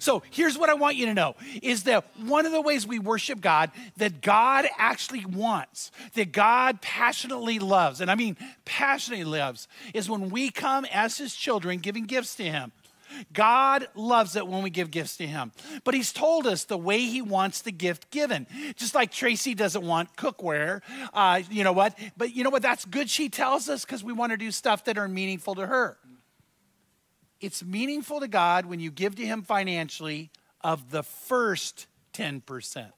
So here's what I want you to know is that one of the ways we worship God that God actually wants, that God passionately loves, and I mean passionately loves, is when we come as his children giving gifts to him. God loves it when we give gifts to Him. But He's told us the way He wants the gift given. Just like Tracy doesn't want cookware, uh, you know what? But you know what? That's good, she tells us, because we want to do stuff that are meaningful to her. It's meaningful to God when you give to Him financially of the first 10%.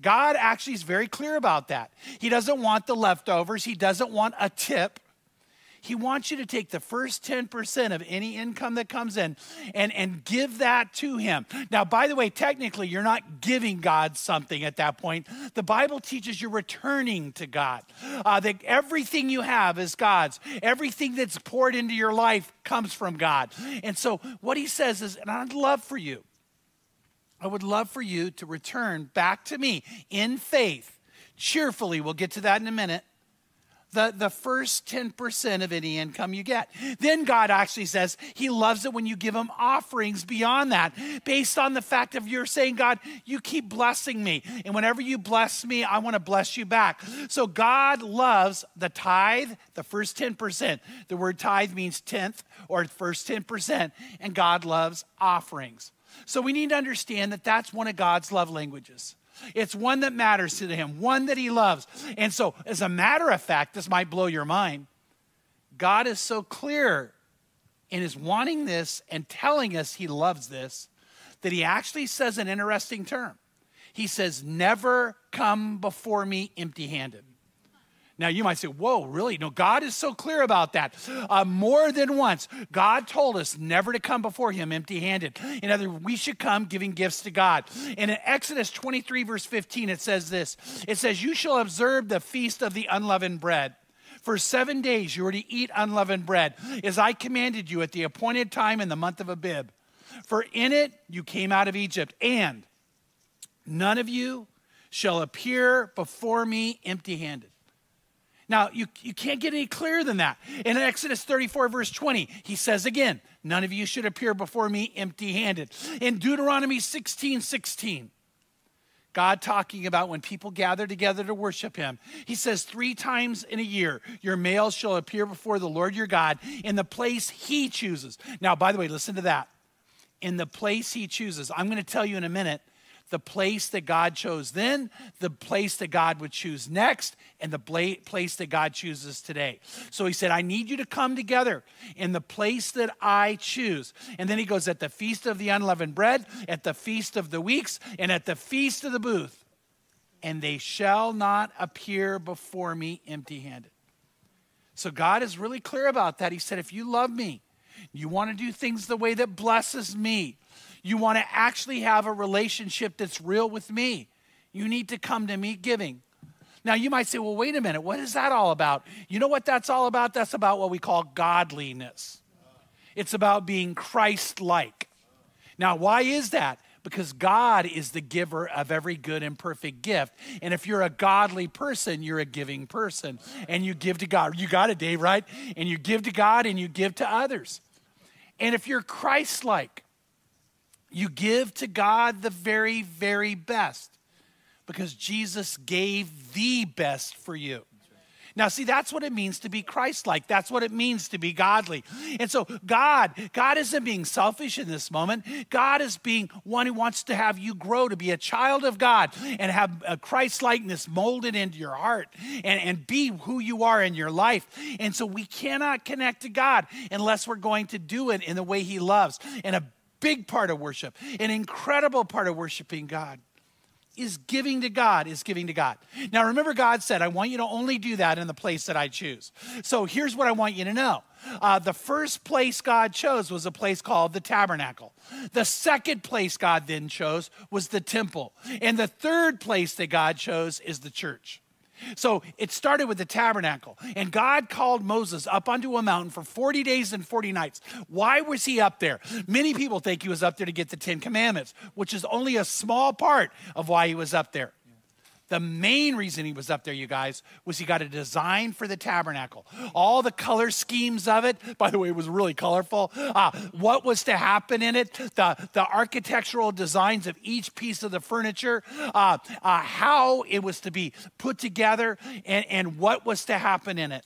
God actually is very clear about that. He doesn't want the leftovers, He doesn't want a tip. He wants you to take the first 10% of any income that comes in and, and give that to Him. Now, by the way, technically, you're not giving God something at that point. The Bible teaches you're returning to God, uh, that everything you have is God's. Everything that's poured into your life comes from God. And so, what He says is, and I'd love for you, I would love for you to return back to me in faith, cheerfully. We'll get to that in a minute the, the first 10% of any income you get. Then God actually says He loves it when you give Him offerings beyond that, based on the fact of you're saying, God, you keep blessing me. And whenever you bless me, I want to bless you back. So God loves the tithe, the first 10%. The word tithe means tenth or first 10%, and God loves offerings. So we need to understand that that's one of God's love languages. It's one that matters to him, one that he loves. And so, as a matter of fact, this might blow your mind. God is so clear in his wanting this and telling us he loves this that he actually says an interesting term. He says, Never come before me empty handed. Now, you might say, Whoa, really? No, God is so clear about that. Uh, more than once, God told us never to come before Him empty handed. In other words, we should come giving gifts to God. And in Exodus 23, verse 15, it says this It says, You shall observe the feast of the unleavened bread. For seven days you are to eat unleavened bread, as I commanded you at the appointed time in the month of Abib. For in it you came out of Egypt, and none of you shall appear before me empty handed. Now, you, you can't get any clearer than that. In Exodus 34, verse 20, he says again, None of you should appear before me empty handed. In Deuteronomy 16, 16, God talking about when people gather together to worship him. He says, Three times in a year, your males shall appear before the Lord your God in the place he chooses. Now, by the way, listen to that. In the place he chooses. I'm going to tell you in a minute the place that God chose then, the place that God would choose next, and the place that God chooses today. So he said, I need you to come together in the place that I choose. And then he goes, at the feast of the unleavened bread, at the feast of the weeks, and at the feast of the booth. And they shall not appear before me empty handed. So God is really clear about that. He said, if you love me, you want to do things the way that blesses me, you want to actually have a relationship that's real with me, you need to come to me giving. Now, you might say, well, wait a minute, what is that all about? You know what that's all about? That's about what we call godliness. It's about being Christ like. Now, why is that? Because God is the giver of every good and perfect gift. And if you're a godly person, you're a giving person. And you give to God. You got it, Dave, right? And you give to God and you give to others. And if you're Christ like, you give to God the very, very best because Jesus gave the best for you. Now, see, that's what it means to be Christ like. That's what it means to be godly. And so, God, God isn't being selfish in this moment. God is being one who wants to have you grow to be a child of God and have a Christ likeness molded into your heart and, and be who you are in your life. And so, we cannot connect to God unless we're going to do it in the way He loves. And a big part of worship, an incredible part of worshiping God is giving to God, is giving to God. Now, remember, God said, I want you to only do that in the place that I choose. So here's what I want you to know. Uh, the first place God chose was a place called the tabernacle. The second place God then chose was the temple. And the third place that God chose is the church. So it started with the tabernacle, and God called Moses up onto a mountain for 40 days and 40 nights. Why was he up there? Many people think he was up there to get the Ten Commandments, which is only a small part of why he was up there. The main reason he was up there, you guys, was he got a design for the tabernacle. All the color schemes of it, by the way, it was really colorful. Uh, what was to happen in it, the, the architectural designs of each piece of the furniture, uh, uh, how it was to be put together, and, and what was to happen in it.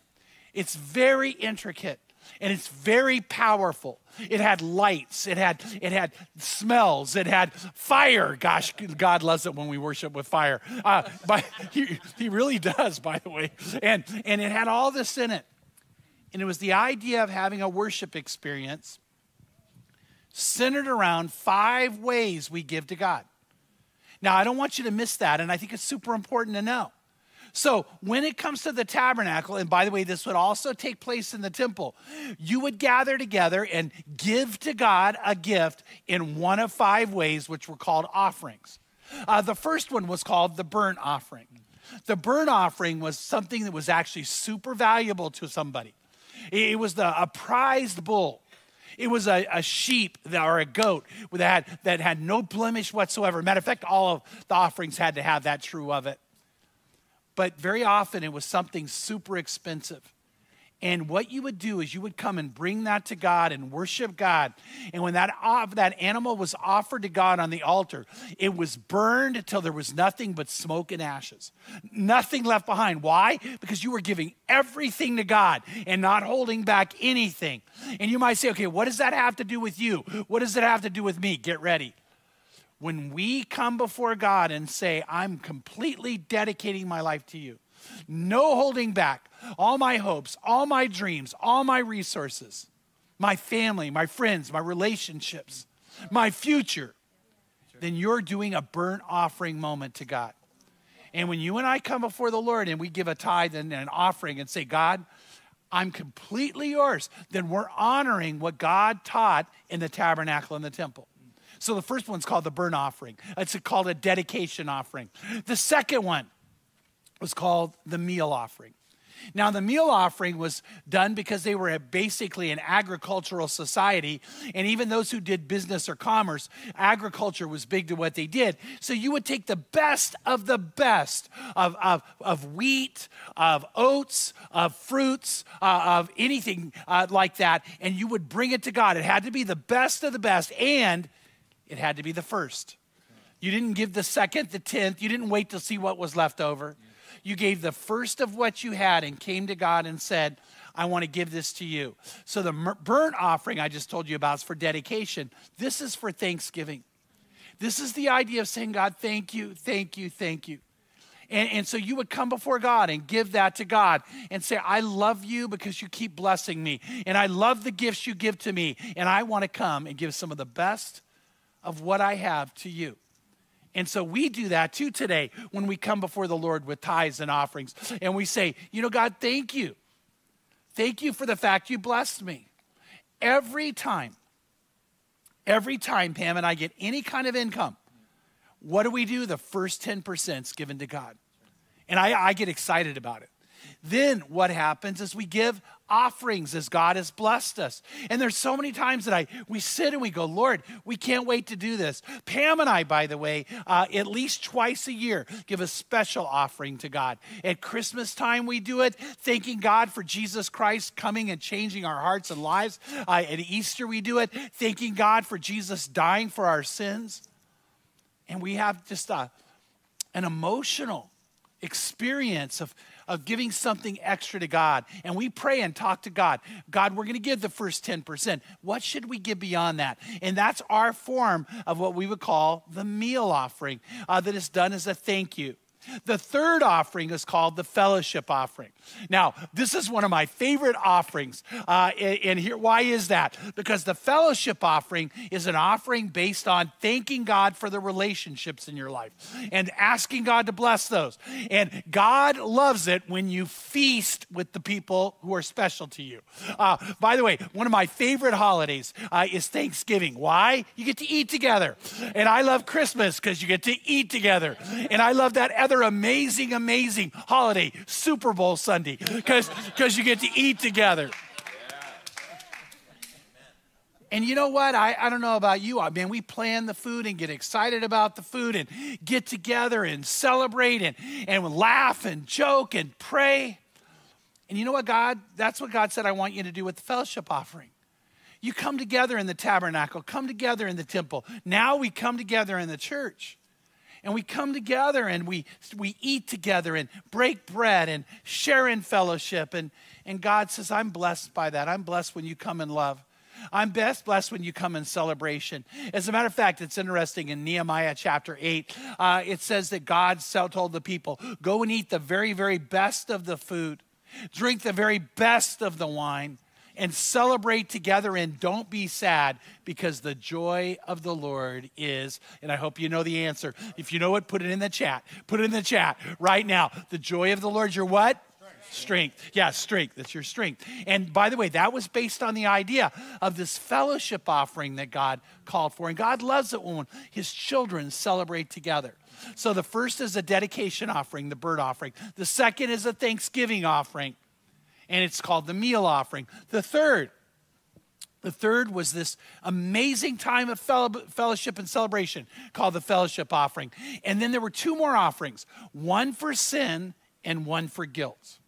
It's very intricate and it's very powerful. It had lights, it had it had smells, it had fire. Gosh, God loves it when we worship with fire. Uh, but he, he really does, by the way. And and it had all this in it. And it was the idea of having a worship experience centered around five ways we give to God. Now, I don't want you to miss that, and I think it's super important to know. So, when it comes to the tabernacle, and by the way, this would also take place in the temple, you would gather together and give to God a gift in one of five ways, which were called offerings. Uh, the first one was called the burnt offering. The burnt offering was something that was actually super valuable to somebody. It was the, a prized bull. It was a, a sheep or a goat that had, that had no blemish whatsoever. Matter of fact, all of the offerings had to have that true of it. But very often it was something super expensive. And what you would do is you would come and bring that to God and worship God. And when that, uh, that animal was offered to God on the altar, it was burned until there was nothing but smoke and ashes. Nothing left behind. Why? Because you were giving everything to God and not holding back anything. And you might say, okay, what does that have to do with you? What does it have to do with me? Get ready when we come before God and say, I'm completely dedicating my life to you, no holding back, all my hopes, all my dreams, all my resources, my family, my friends, my relationships, my future, then you're doing a burnt offering moment to God. And when you and I come before the Lord and we give a tithe and an offering and say, God, I'm completely yours, then we're honoring what God taught in the tabernacle and the temple. So the first one's called the burnt offering. It's called a dedication offering. The second one was called the meal offering. Now, the meal offering was done because they were basically an agricultural society, and even those who did business or commerce, agriculture was big to what they did. So you would take the best of the best of, of, of wheat, of oats, of fruits, uh, of anything uh, like that, and you would bring it to God. It had to be the best of the best, and it had to be the first. You didn't give the second, the tenth. You didn't wait to see what was left over. You gave the first of what you had and came to God and said, I want to give this to you. So the burnt offering I just told you about is for dedication. This is for thanksgiving. This is the idea of saying, God, thank you, thank you, thank you. And, and, so you would come before God and give that to God and say, I love you because you keep blessing me. And I love the gifts you give to me. And I want to come and give some of the best of what I have to you. And so we do that too today when we come before the Lord with tithes and offerings. And we say, you know, God, thank you. Thank you for the fact you blessed me. Every time, every time Pam and I get any kind of income, what do we do? The first 10% is given to God. And I, I get excited about it. Then what happens is we give offerings as God has blessed us. And there's so many times that I we sit and we go, Lord, we can't wait to do this. Pam and I, by the way, uh, at least twice a year, give a special offering to God. At Christmas time, we do it, thanking God for Jesus Christ coming and changing our hearts and lives. Uh, at Easter, we do it, thanking God for Jesus dying for our sins. And we have just a, an emotional experience of of giving something extra to God. And we pray and talk to God. God, we're going to give the first 10%. What should we give beyond that? And that's our form of what we would call the meal offering uh, that is done as a thank you. The third offering is called the fellowship offering. Now, this is one of my favorite offerings. Uh, and here, why is that? Because the fellowship offering is an offering based on thanking God for the relationships in your life and asking God to bless those. And God loves it when you feast with the people who are special to you. Uh, by the way, one of my favorite holidays uh, is Thanksgiving. Why? You get to eat together. And I love Christmas because you get to eat together. And I love that other amazing, amazing holiday, Super Bowl Sunday, because because you get to eat together. And you know what? I, I don't know about you. I mean, we plan the food and get excited about the food and get together and celebrate and, and laugh and joke and pray. And you know what, God? That's what God said I want you to do with the fellowship offering. You come together in the tabernacle, come together in the temple. Now we come together in the church. And we come together and we, we eat together and break bread and share in fellowship. And, and God says, I'm blessed by that. I'm blessed when you come in love. I'm best blessed when you come in celebration. As a matter of fact, it's interesting in Nehemiah chapter 8, uh, it says that God told the people, Go and eat the very, very best of the food, drink the very best of the wine and celebrate together and don't be sad because the joy of the Lord is, and I hope you know the answer. If you know it, put it in the chat. Put it in the chat right now. The joy of the Lord your what? Strength. Yeah, strength. That's your strength. And by the way, that was based on the idea of this fellowship offering that God called for. And God loves it when his children celebrate together. So the first is a dedication offering, the burnt offering. The second is a thanksgiving offering and it's called the meal offering. The third, the third was this amazing time of fellowship and celebration called the fellowship offering. And then there were two more offerings one for sin and one for guilt.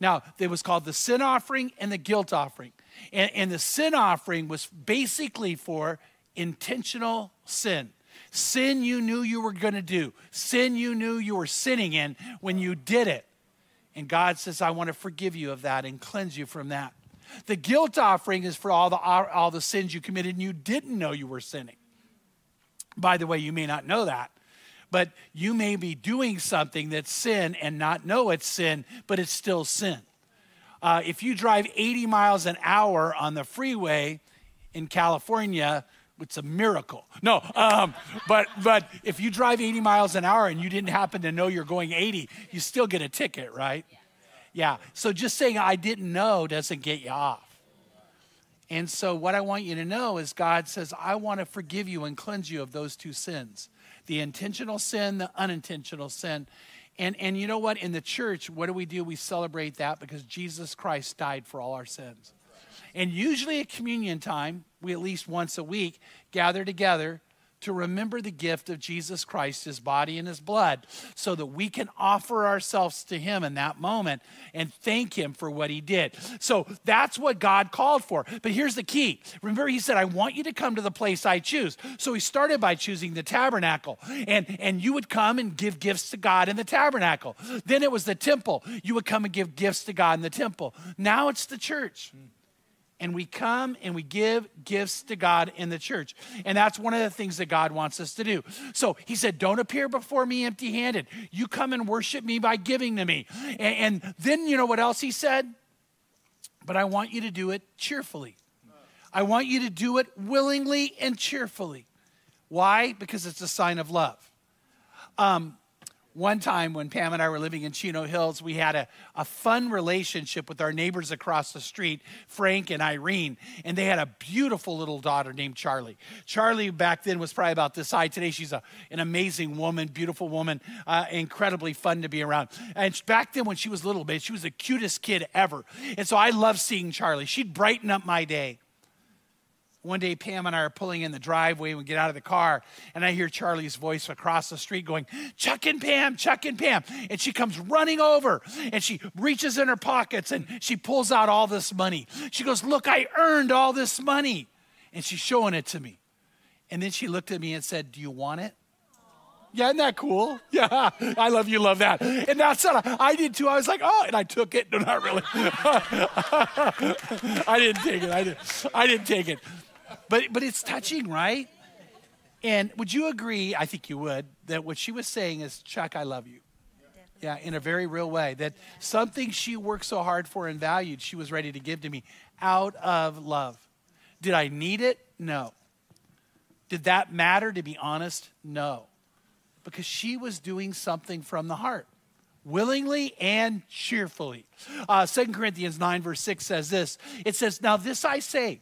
Now, it was called the sin offering and the guilt offering. And, and the sin offering was basically for intentional sin. Sin you knew you were going to do, sin you knew you were sinning in when you did it. And God says, I want to forgive you of that and cleanse you from that. The guilt offering is for all the, all the sins you committed and you didn't know you were sinning. By the way, you may not know that, but you may be doing something that's sin and not know it's sin, but it's still sin. Uh, if you drive 80 miles an hour on the freeway in California, it's a miracle. No, um, but but if you drive 80 miles an hour and you didn't happen to know you're going 80, you still get a ticket, right? Yeah. So just saying I didn't know doesn't get you off. And so what I want you to know is God says, I want to forgive you and cleanse you of those two sins. The intentional sin, the unintentional sin. And and you know what? In the church, what do we do? We celebrate that because Jesus Christ died for all our sins. And usually at communion time, we at least once a week gather together to remember the gift of Jesus Christ, his body and his blood, so that we can offer ourselves to him in that moment and thank him for what he did. So that's what God called for. But here's the key remember, he said, I want you to come to the place I choose. So he started by choosing the tabernacle, and, and you would come and give gifts to God in the tabernacle. Then it was the temple. You would come and give gifts to God in the temple. Now it's the church and we come and we give gifts to God in the church. And that's one of the things that God wants us to do. So he said, Don't appear before me empty handed. You come and worship me by giving to me. And, and, then you know what else he said? But I want you to do it cheerfully. I want you to do it willingly and cheerfully. Why? Because it's a sign of love. Um, one time when Pam and I were living in Chino Hills, we had a, a fun relationship with our neighbors across the street, Frank and Irene, and they had a beautiful little daughter named Charlie. Charlie back then was probably about this high. Today she's a, an amazing woman, beautiful woman, uh, incredibly fun to be around. And back then when she was little bit, she was the cutest kid ever. And so I loved seeing Charlie. She'd brighten up my day. One day, Pam and I are pulling in the driveway. and We get out of the car, and I hear Charlie's voice across the street going, Chuck and Pam, Chuck and Pam. And she comes running over and she reaches in her pockets and she pulls out all this money. She goes, Look, I earned all this money. And she's showing it to me. And then she looked at me and said, Do you want it? Yeah, isn't that cool? Yeah, I love you, love that. And that's what I, I did too. I was like, oh, and I took it. No, not really. I didn't take it. I didn't, I didn't take it. But, but it's touching, right? And would you agree, I think you would, that what she was saying is, Chuck, I love you. Yeah, in a very real way. That something she worked so hard for and valued, she was ready to give to me out of love. Did I need it? No. Did that matter, to be honest? No. Because she was doing something from the heart, willingly and cheerfully. Uh, 2 Corinthians 9, verse 6 says this It says, Now this I say,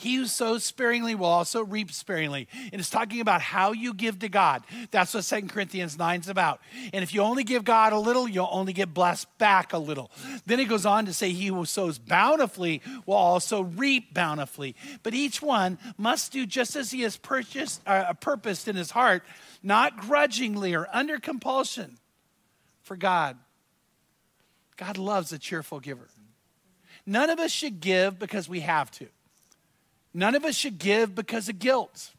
He who sows sparingly will also reap sparingly. And it's talking about how you give to God. That's what Second Corinthians 9 is about. And if you only give God a little, you'll only get blessed back a little. Then he goes on to say, He who sows bountifully will also reap bountifully. But each one must do just as he has purchased, uh, purposed in his heart, not grudgingly or under compulsion for God. God loves a cheerful giver. None of us should give because we have to. None of us should give because of guilt.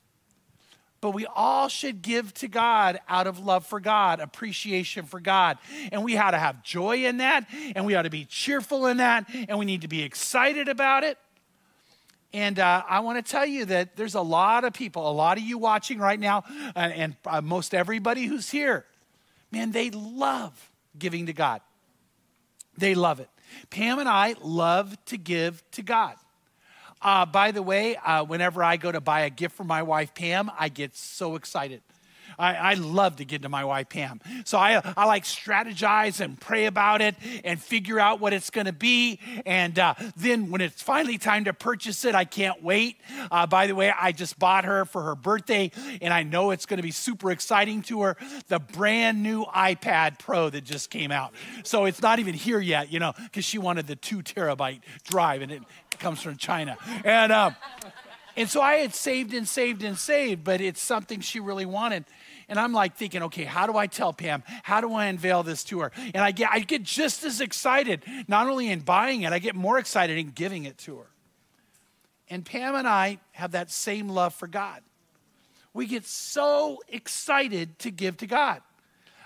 But we all should give to God out of love for God, appreciation for God. And we ought to have joy in that, and we ought to be cheerful in that, and we need to be excited about it. And uh, I want to tell you that there's a lot of people, a lot of you watching right now, and, and uh, most everybody who's here, man, they love giving to God. They love it. Pam and I love to give to God. Uh, by the way, uh, whenever I go to buy a gift for my wife, Pam, I get so excited. I, I, love to get to my wife Pam. So I, I like strategize and pray about it and figure out what it's going to be. And uh, then when it's finally time to purchase it, I can't wait. Uh, by the way, I just bought her for her birthday, and I know it's going to be super exciting to her. The brand new iPad Pro that just came out. So it's not even here yet, you know, because she wanted the two terabyte drive, and it comes from China. And um, and so I had saved and saved and saved, but it's something she really wanted. And I'm like thinking, okay, how do I tell Pam? How do I unveil this to her? And I get I get just as excited, not only in buying it, I get more excited in giving it to her. And Pam and I have that same love for God. We get so excited to give to God.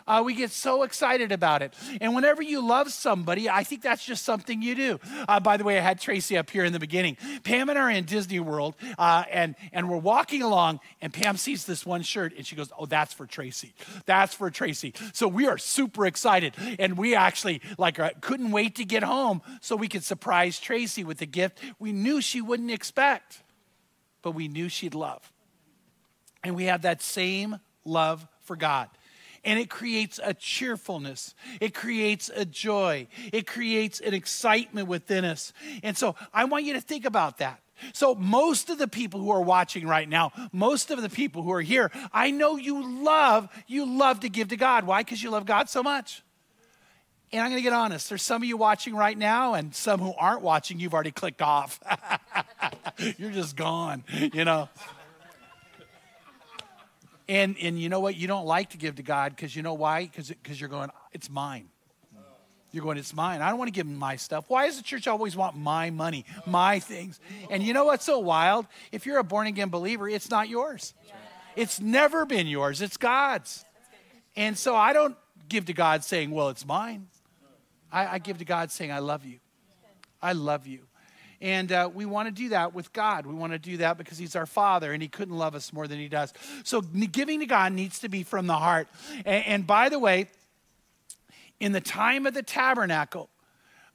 Uh, we get so excited about it. And whenever you love somebody, I think that's just something you do. Uh, by the way, I had Tracy up here in the beginning. Pam and I are in Disney World, uh, and, and we're walking along, and Pam sees this one shirt, and she goes, Oh, that's for Tracy. That's for Tracy. So we are super excited. And we actually like uh, couldn't wait to get home so we could surprise Tracy with a gift we knew she wouldn't expect, but we knew she'd love. And we have that same love for God and it creates a cheerfulness. It creates a joy. It creates an excitement within us. And so I want you to think about that. So, most of the people who are watching right now, most of the people who are here, I know you love, you love to give to God. Why? Because you love God so much. And I'm going to get honest. There's some of you watching right now, and some who aren't watching, you've already clicked off. You're just gone, you know. And, and you know what? You don't like to give to God because you know why? Because you're going, it's mine. You're going, it's mine. I don't want to give him my stuff. Why does the church always want my money, my things? And you know what's so wild? If you're a born again believer, it's not yours. It's never been yours, it's God's. And so I don't give to God saying, well, it's mine. I, I give to God saying, I love you. I love you. And uh, we want to do that with God. We want to do that because He's our Father and He couldn't love us more than He does. So giving to God needs to be from the heart. And, and by the way, in the time of the tabernacle,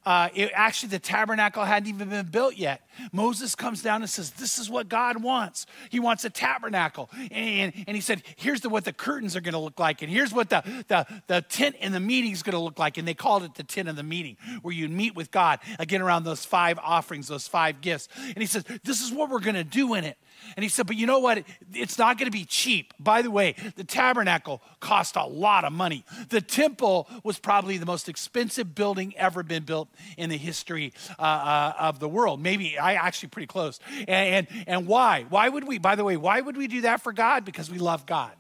uh, it, actually, the tabernacle hadn't even been built yet. Moses comes down and says, This is what God wants. He wants a tabernacle. And, and he said, Here's the, what the curtains are going to look like. And here's what the, the, the tent in the meeting is going to look like. And they called it the tent of the meeting, where you meet with God again around those five offerings, those five gifts. And he says, This is what we're going to do in it. And he said, But you know what? It's not going to be cheap. By the way, the tabernacle cost a lot of money. The temple was probably the most expensive building ever been built in the history uh, uh, of the world. Maybe I actually pretty close. And, and, and why? Why would we, by the way, why would we do that for God? Because we love God.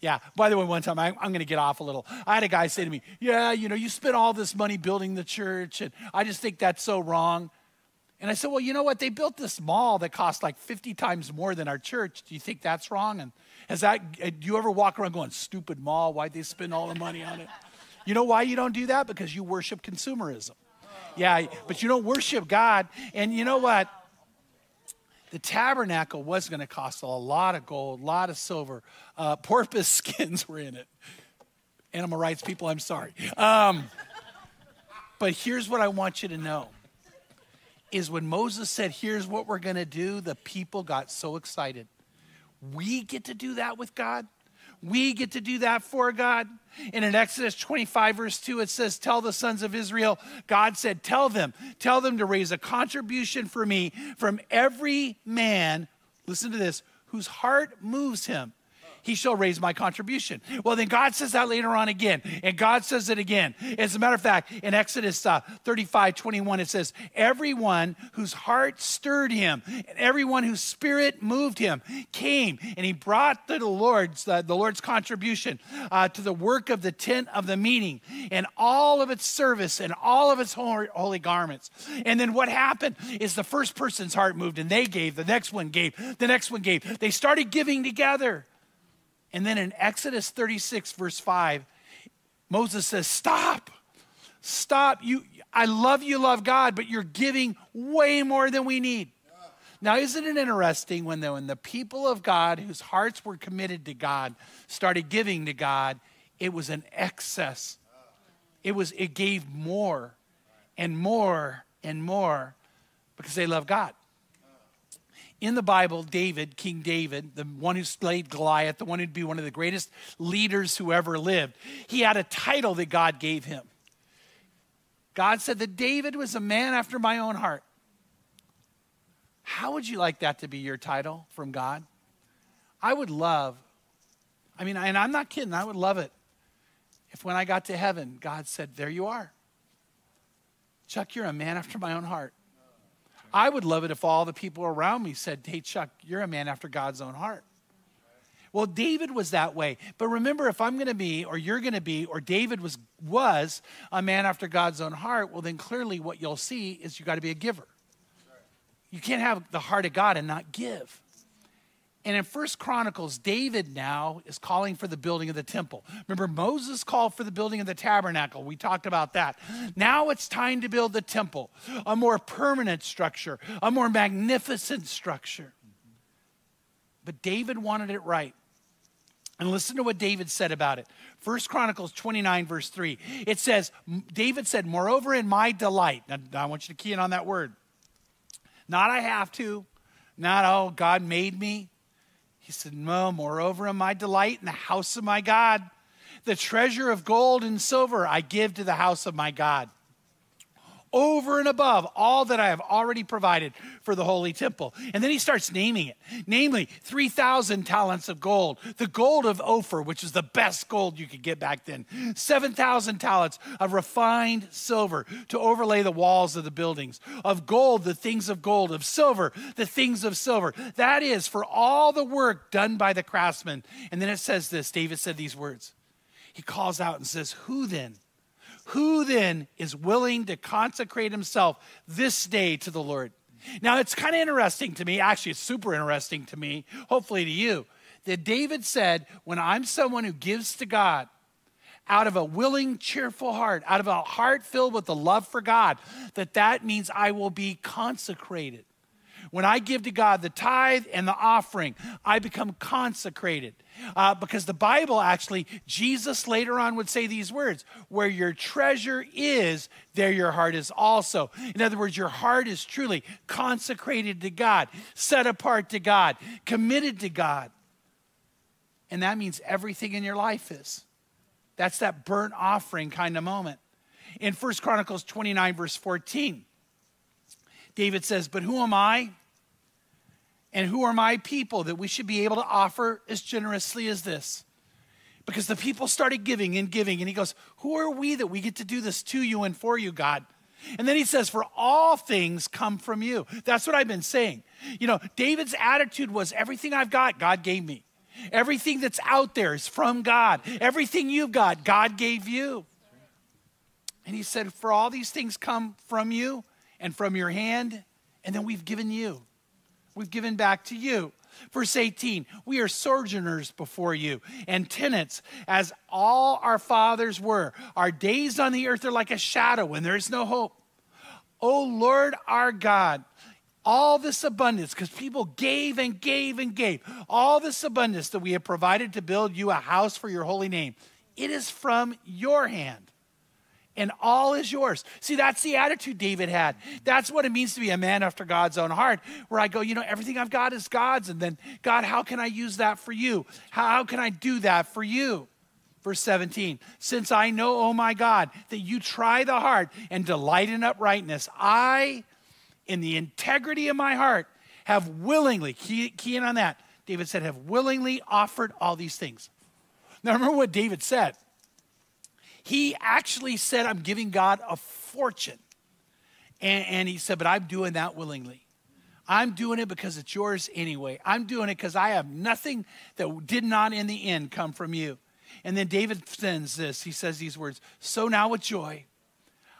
Yeah. By the way, one time I, am going to get off a little. I had a guy say to me, "Yeah, you know, you spent all this money building the church, and I just think that's so wrong." And I said, Well, you know what? They built this mall that cost like 50 times more than our church. Do you think that's wrong? And has that, uh, do you ever walk around going, Stupid mall, why'd they spend all the money on it? You know why you don't do that? Because you worship consumerism. Yeah, but you don't worship God. And you know what? The tabernacle was going to cost a lot of gold, a lot of silver. Uh, porpoise skins were in it. Animal rights people, I'm sorry. Um, but here's what I want you to know is when Moses said, Here's what we're going to do, the people got so excited. We get to do that with God. we get to do that for God. And in Exodus 25, verse 2, it says, Tell the sons of Israel, God said, Tell them, tell them to raise a contribution for me from every man, listen to this, whose heart moves him he shall raise my contribution. Well, then God says that later on again, and God says it again. As a matter of fact, in Exodus uh, 35 21, it says, Everyone whose heart stirred him, and everyone whose spirit moved him, came, and he brought the Lord's, uh, the Lord's contribution uh, to the work of the tent of the meeting, and all of its service, and all of its holy garments. And then what happened is the first person's heart moved, and they gave, the next one gave, the next one gave. They started giving together. And then in Exodus 36, verse 5, Moses says, Stop, stop. You, I love you, love God, but you're giving way more than we need. Now, isn't it interesting when the, when the people of God, whose hearts were committed to God, started giving to God, it was an excess. It was it gave more and more and more because they love God in the Bible, David, King David, the one who slayed Goliath, the one who'd be one of the greatest leaders who ever lived, he had a title that God gave him. God said that David was a man after my own heart. How would you like that to be your title from God? I would love, I mean, and I'm not kidding, I would love it if when I got to heaven, God said, There you are. Chuck, you're a man after my own heart. I would love it if all the people around me said, Hey, Chuck, you're a man after God's own heart. Well, David was that way. But remember, if I'm going to be, or you're going to be, or David was, was a man after God's own heart, well, then clearly what you'll see is you got to be a giver. You can't have the heart of God and not give. And in First Chronicles, David now is calling for the building of the temple. Remember, Moses called for the building of the tabernacle. We talked about that. Now it's time to build the temple, a more permanent structure, a more magnificent structure. But David wanted it right. And listen to what David said about it. First Chronicles 29, verse 3. It says, David said, Moreover, in my delight. Now, I want you to key in on that word. Not I have to, not, oh, God made me. He said, No, moreover, am I delight in the house of my God, the treasure of gold and silver I give to the house of my God over and above all that I have already provided for the holy temple. And then he starts naming it, namely 3,000 talents of gold, the gold of Ophir, which is the best gold you could get back then, 7,000 talents of refined silver to overlay the walls of the buildings, of gold, the things of gold, of silver, the things of silver. That is for all the work done by the craftsmen. And then it says this David said these words. He calls out and says, Who then? Who then is willing to consecrate himself this day to the Lord? Now, it's kind of interesting to me, actually, it's super interesting to me, hopefully to you, that David said, When I'm someone who gives to God out of a willing, cheerful heart, out of a heart filled with the love for God, that that means I will be consecrated. When I give to God the tithe and the offering, I become consecrated. Uh, because the Bible actually, Jesus later on would say these words where your treasure is, there your heart is also. In other words, your heart is truly consecrated to God, set apart to God, committed to God. And that means everything in your life is. That's that burnt offering kind of moment. In First Chronicles 29, verse 14, David says, But who am I? And who are my people that we should be able to offer as generously as this? Because the people started giving and giving, and he goes, Who are we that we get to do this to you and for you, God? And then he says, For all things come from you. That's what I've been saying. You know, David's attitude was everything I've got, God gave me. Everything that's out there is from God. Everything you've got, God gave you. And he said, For all these things come from you and from your hand, and then we've given you. We've given back to you. Verse 18, we are sojourners before you and tenants, as all our fathers were. Our days on the earth are like a shadow, and there is no hope. O Lord our God, all this abundance, because people gave and gave and gave, all this abundance that we have provided to build you a house for your holy name, it is from your hand and all is yours. See, that's the attitude David had. That's what it means to be a man after God's own heart, where I go, you know, everything I've got is God's. And then, God, how can I use that for you? How, how can I do that for you? Verse 17, since I know, oh my God, that you try the heart and delight in uprightness, I, in the integrity of my heart, have willingly, key, key in on that, David said, have willingly offered all these things. Now remember what David said. He actually said, I'm giving God a fortune. And, and he said, but I'm doing that willingly. I'm doing it because it's yours anyway. I'm doing it because I have nothing that did not in the end come from you. And then David sends this. He says these words So now with joy,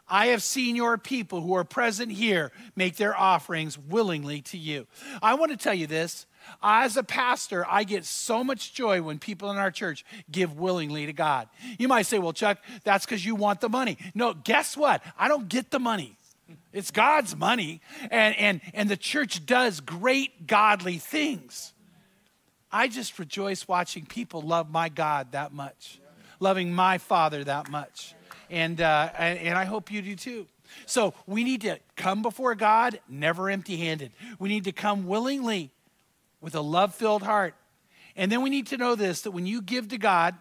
I have seen your people who are present here make their offerings willingly to you. I want to tell you this. As a pastor, I get so much joy when people in our church give willingly to God. You might say, well, Chuck, that's because you want the money. No, guess what? I don't get the money. It's God's money, and, and, and the church does great godly things. I just rejoice watching people love my God that much, loving my Father that much. And, uh, and, and I hope you do too. So we need to come before God never empty handed. We need to come willingly with a love filled heart. And then we need to know this that when you give to God,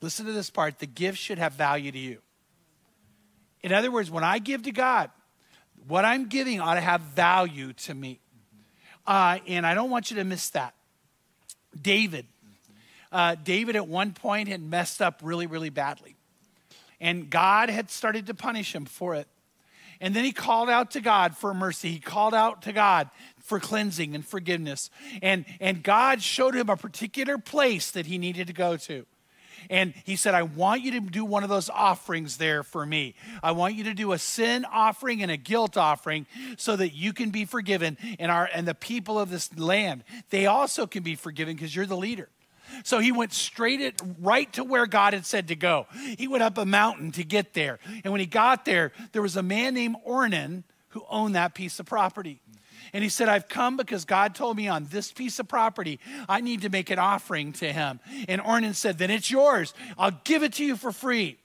listen to this part the gift should have value to you. In other words, when I give to God, what I'm giving ought to have value to me. Uh, and I don't want you to miss that. David. Uh, David at one point had messed up really, really badly. And God had started to punish him for it. And then he called out to God for mercy. He called out to God for cleansing and forgiveness. And, and God showed him a particular place that he needed to go to. And he said, I want you to do one of those offerings there for me. I want you to do a sin offering and a guilt offering so that you can be forgiven and, our, and the people of this land, they also can be forgiven because you're the leader. So he went straight at, right to where God had said to go. He went up a mountain to get there. And when he got there, there was a man named Ornan who owned that piece of property. And he said, I've come because God told me on this piece of property, I need to make an offering to him. And Ornan said, Then it's yours. I'll give it to you for free.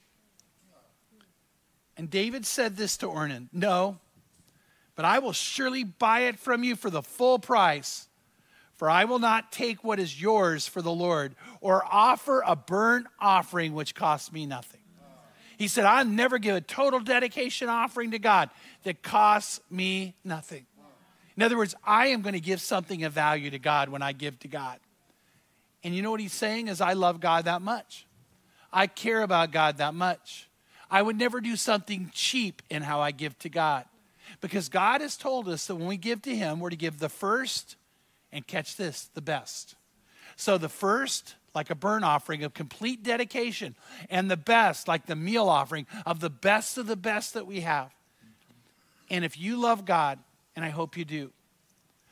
And David said this to Ornan No, but I will surely buy it from you for the full price. For I will not take what is yours for the Lord or offer a burnt offering which costs me nothing. He said, I'll never give a total dedication offering to God that costs me nothing. In other words, I am going to give something of value to God when I give to God. And you know what he's saying is I love God that much. I care about God that much. I would never do something cheap in how I give to God. Because God has told us that when we give to him, we're to give the first and catch this, the best. So the first, like a burnt offering of complete dedication, and the best, like the meal offering of the best of the best that we have. And if you love God, and I hope you do.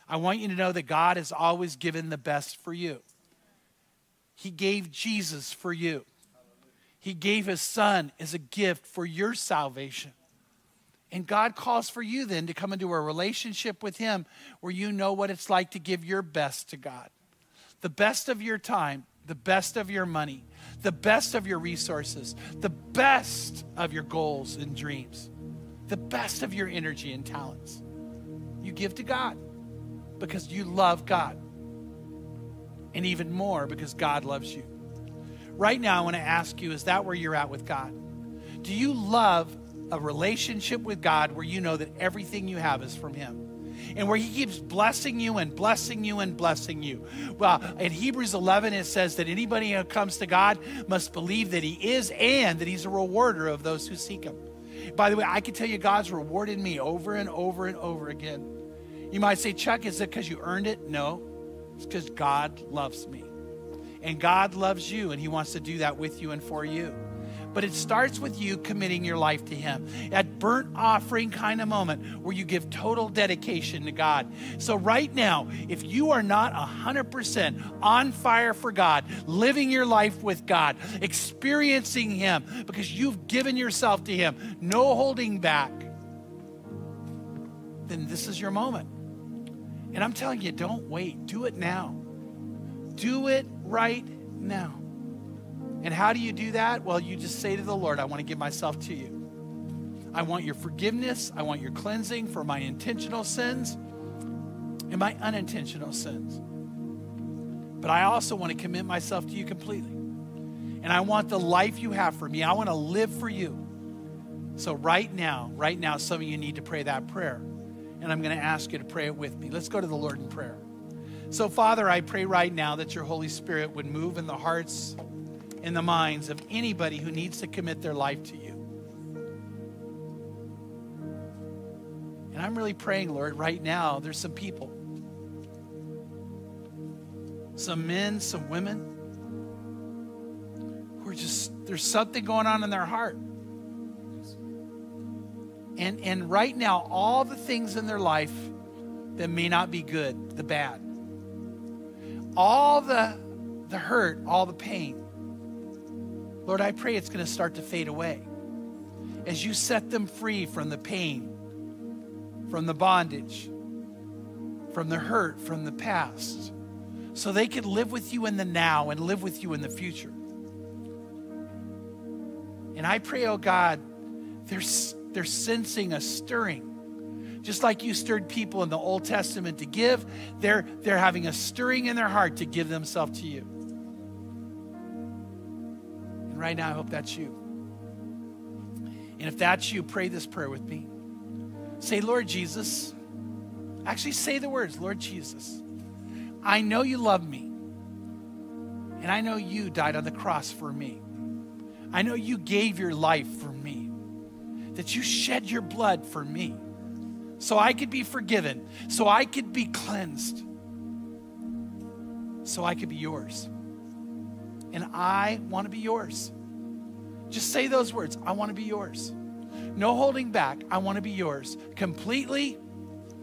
I want you to know that God has always given the best for you. He gave Jesus for you, He gave His Son as a gift for your salvation. And God calls for you then to come into a relationship with Him where you know what it's like to give your best to God. The best of your time, the best of your money, the best of your resources, the best of your goals and dreams, the best of your energy and talents you give to God because you love God. And even more because God loves you. Right now, I want to ask you is that where you're at with God? Do you love a relationship with God where you know that everything you have is from Him? and where he keeps blessing you and blessing you and blessing you. Well, in Hebrews 11, it says that anybody who comes to God must believe that he is and that he's a rewarder of those who seek him. By the way, I can tell you God's rewarded me over and over and over again. You might say, Chuck, is it because you earned it? No, it's because God loves me. And God loves you, and He wants to do that with you and for you. But it starts with you committing your life to Him. That burnt offering kind of moment where you give total dedication to God. So, right now, if you are not 100% on fire for God, living your life with God, experiencing Him because you've given yourself to Him, no holding back, then this is your moment. And I'm telling you, don't wait. Do it now. Do it right now. And how do you do that? Well, you just say to the Lord, I want to give myself to you. I want your forgiveness. I want your cleansing for my intentional sins and my unintentional sins. But I also want to commit myself to you completely. And I want the life you have for me. I want to live for you. So, right now, right now, some of you need to pray that prayer. And I'm going to ask you to pray it with me. Let's go to the Lord in prayer. So, Father, I pray right now that your Holy Spirit would move in the hearts and the minds of anybody who needs to commit their life to you. And I'm really praying, Lord, right now, there's some people, some men, some women, who are just, there's something going on in their heart. And, and right now, all the things in their life that may not be good, the bad, all the, the hurt, all the pain, Lord, I pray it's going to start to fade away. As you set them free from the pain, from the bondage, from the hurt, from the past, so they can live with you in the now and live with you in the future. And I pray, oh God, they're, they're sensing a stirring. Just like you stirred people in the Old Testament to give, they're, they're having a stirring in their heart to give themselves to you. Right now, I hope that's you. And if that's you, pray this prayer with me. Say, Lord Jesus, actually say the words, Lord Jesus, I know you love me. And I know you died on the cross for me. I know you gave your life for me, that you shed your blood for me, so I could be forgiven, so I could be cleansed, so I could be yours. And I want to be yours. Just say those words I want to be yours. No holding back. I want to be yours completely,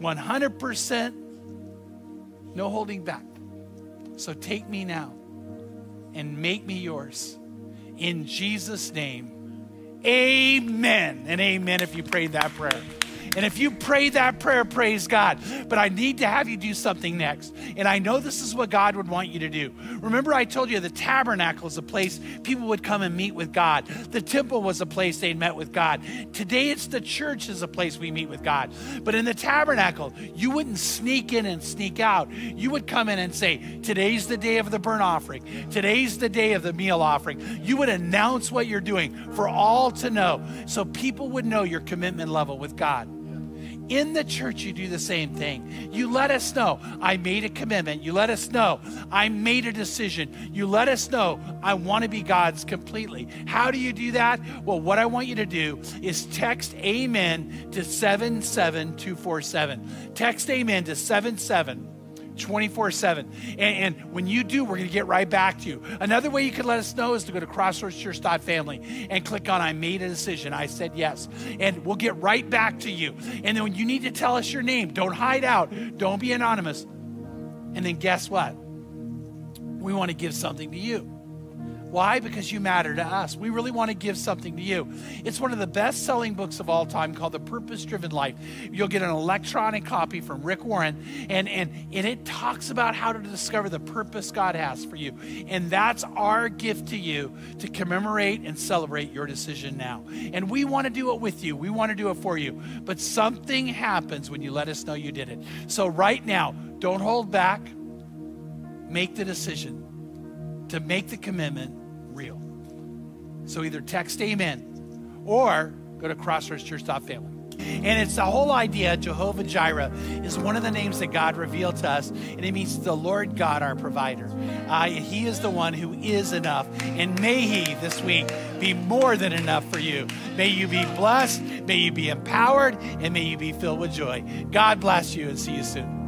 100%, no holding back. So take me now and make me yours. In Jesus' name, amen. And amen if you prayed that prayer. And if you pray that prayer, praise God. But I need to have you do something next. And I know this is what God would want you to do. Remember, I told you the tabernacle is a place people would come and meet with God. The temple was a place they met with God. Today, it's the church is a place we meet with God. But in the tabernacle, you wouldn't sneak in and sneak out. You would come in and say, Today's the day of the burnt offering. Today's the day of the meal offering. You would announce what you're doing for all to know so people would know your commitment level with God. In the church, you do the same thing. You let us know, I made a commitment. You let us know, I made a decision. You let us know, I want to be God's completely. How do you do that? Well, what I want you to do is text Amen to 77247. Text Amen to 77. 24 7. And, and, when you do, we're going to get right back to you. Another way you can let us know is to go to crossroadschurch.family and click on I made a decision. I said yes. And we'll get right back to you. And then when you need to tell us your name, don't hide out, don't be anonymous. And then guess what? We want to give something to you. Why? Because you matter to us. We really want to give something to you. It's one of the best selling books of all time called The Purpose Driven Life. You'll get an electronic copy from Rick Warren, and, and, and it talks about how to discover the purpose God has for you. And that's our gift to you to commemorate and celebrate your decision now. And we want to do it with you, we want to do it for you. But something happens when you let us know you did it. So, right now, don't hold back, make the decision to make the commitment. So either text amen or go to crossroadschurch.family. And it's the whole idea, Jehovah Jireh is one of the names that God revealed to us, and it means the Lord God, our provider. Uh, he is the one who is enough. And may He this week be more than enough for you. May you be blessed, may you be empowered, and may you be filled with joy. God bless you, and see you soon.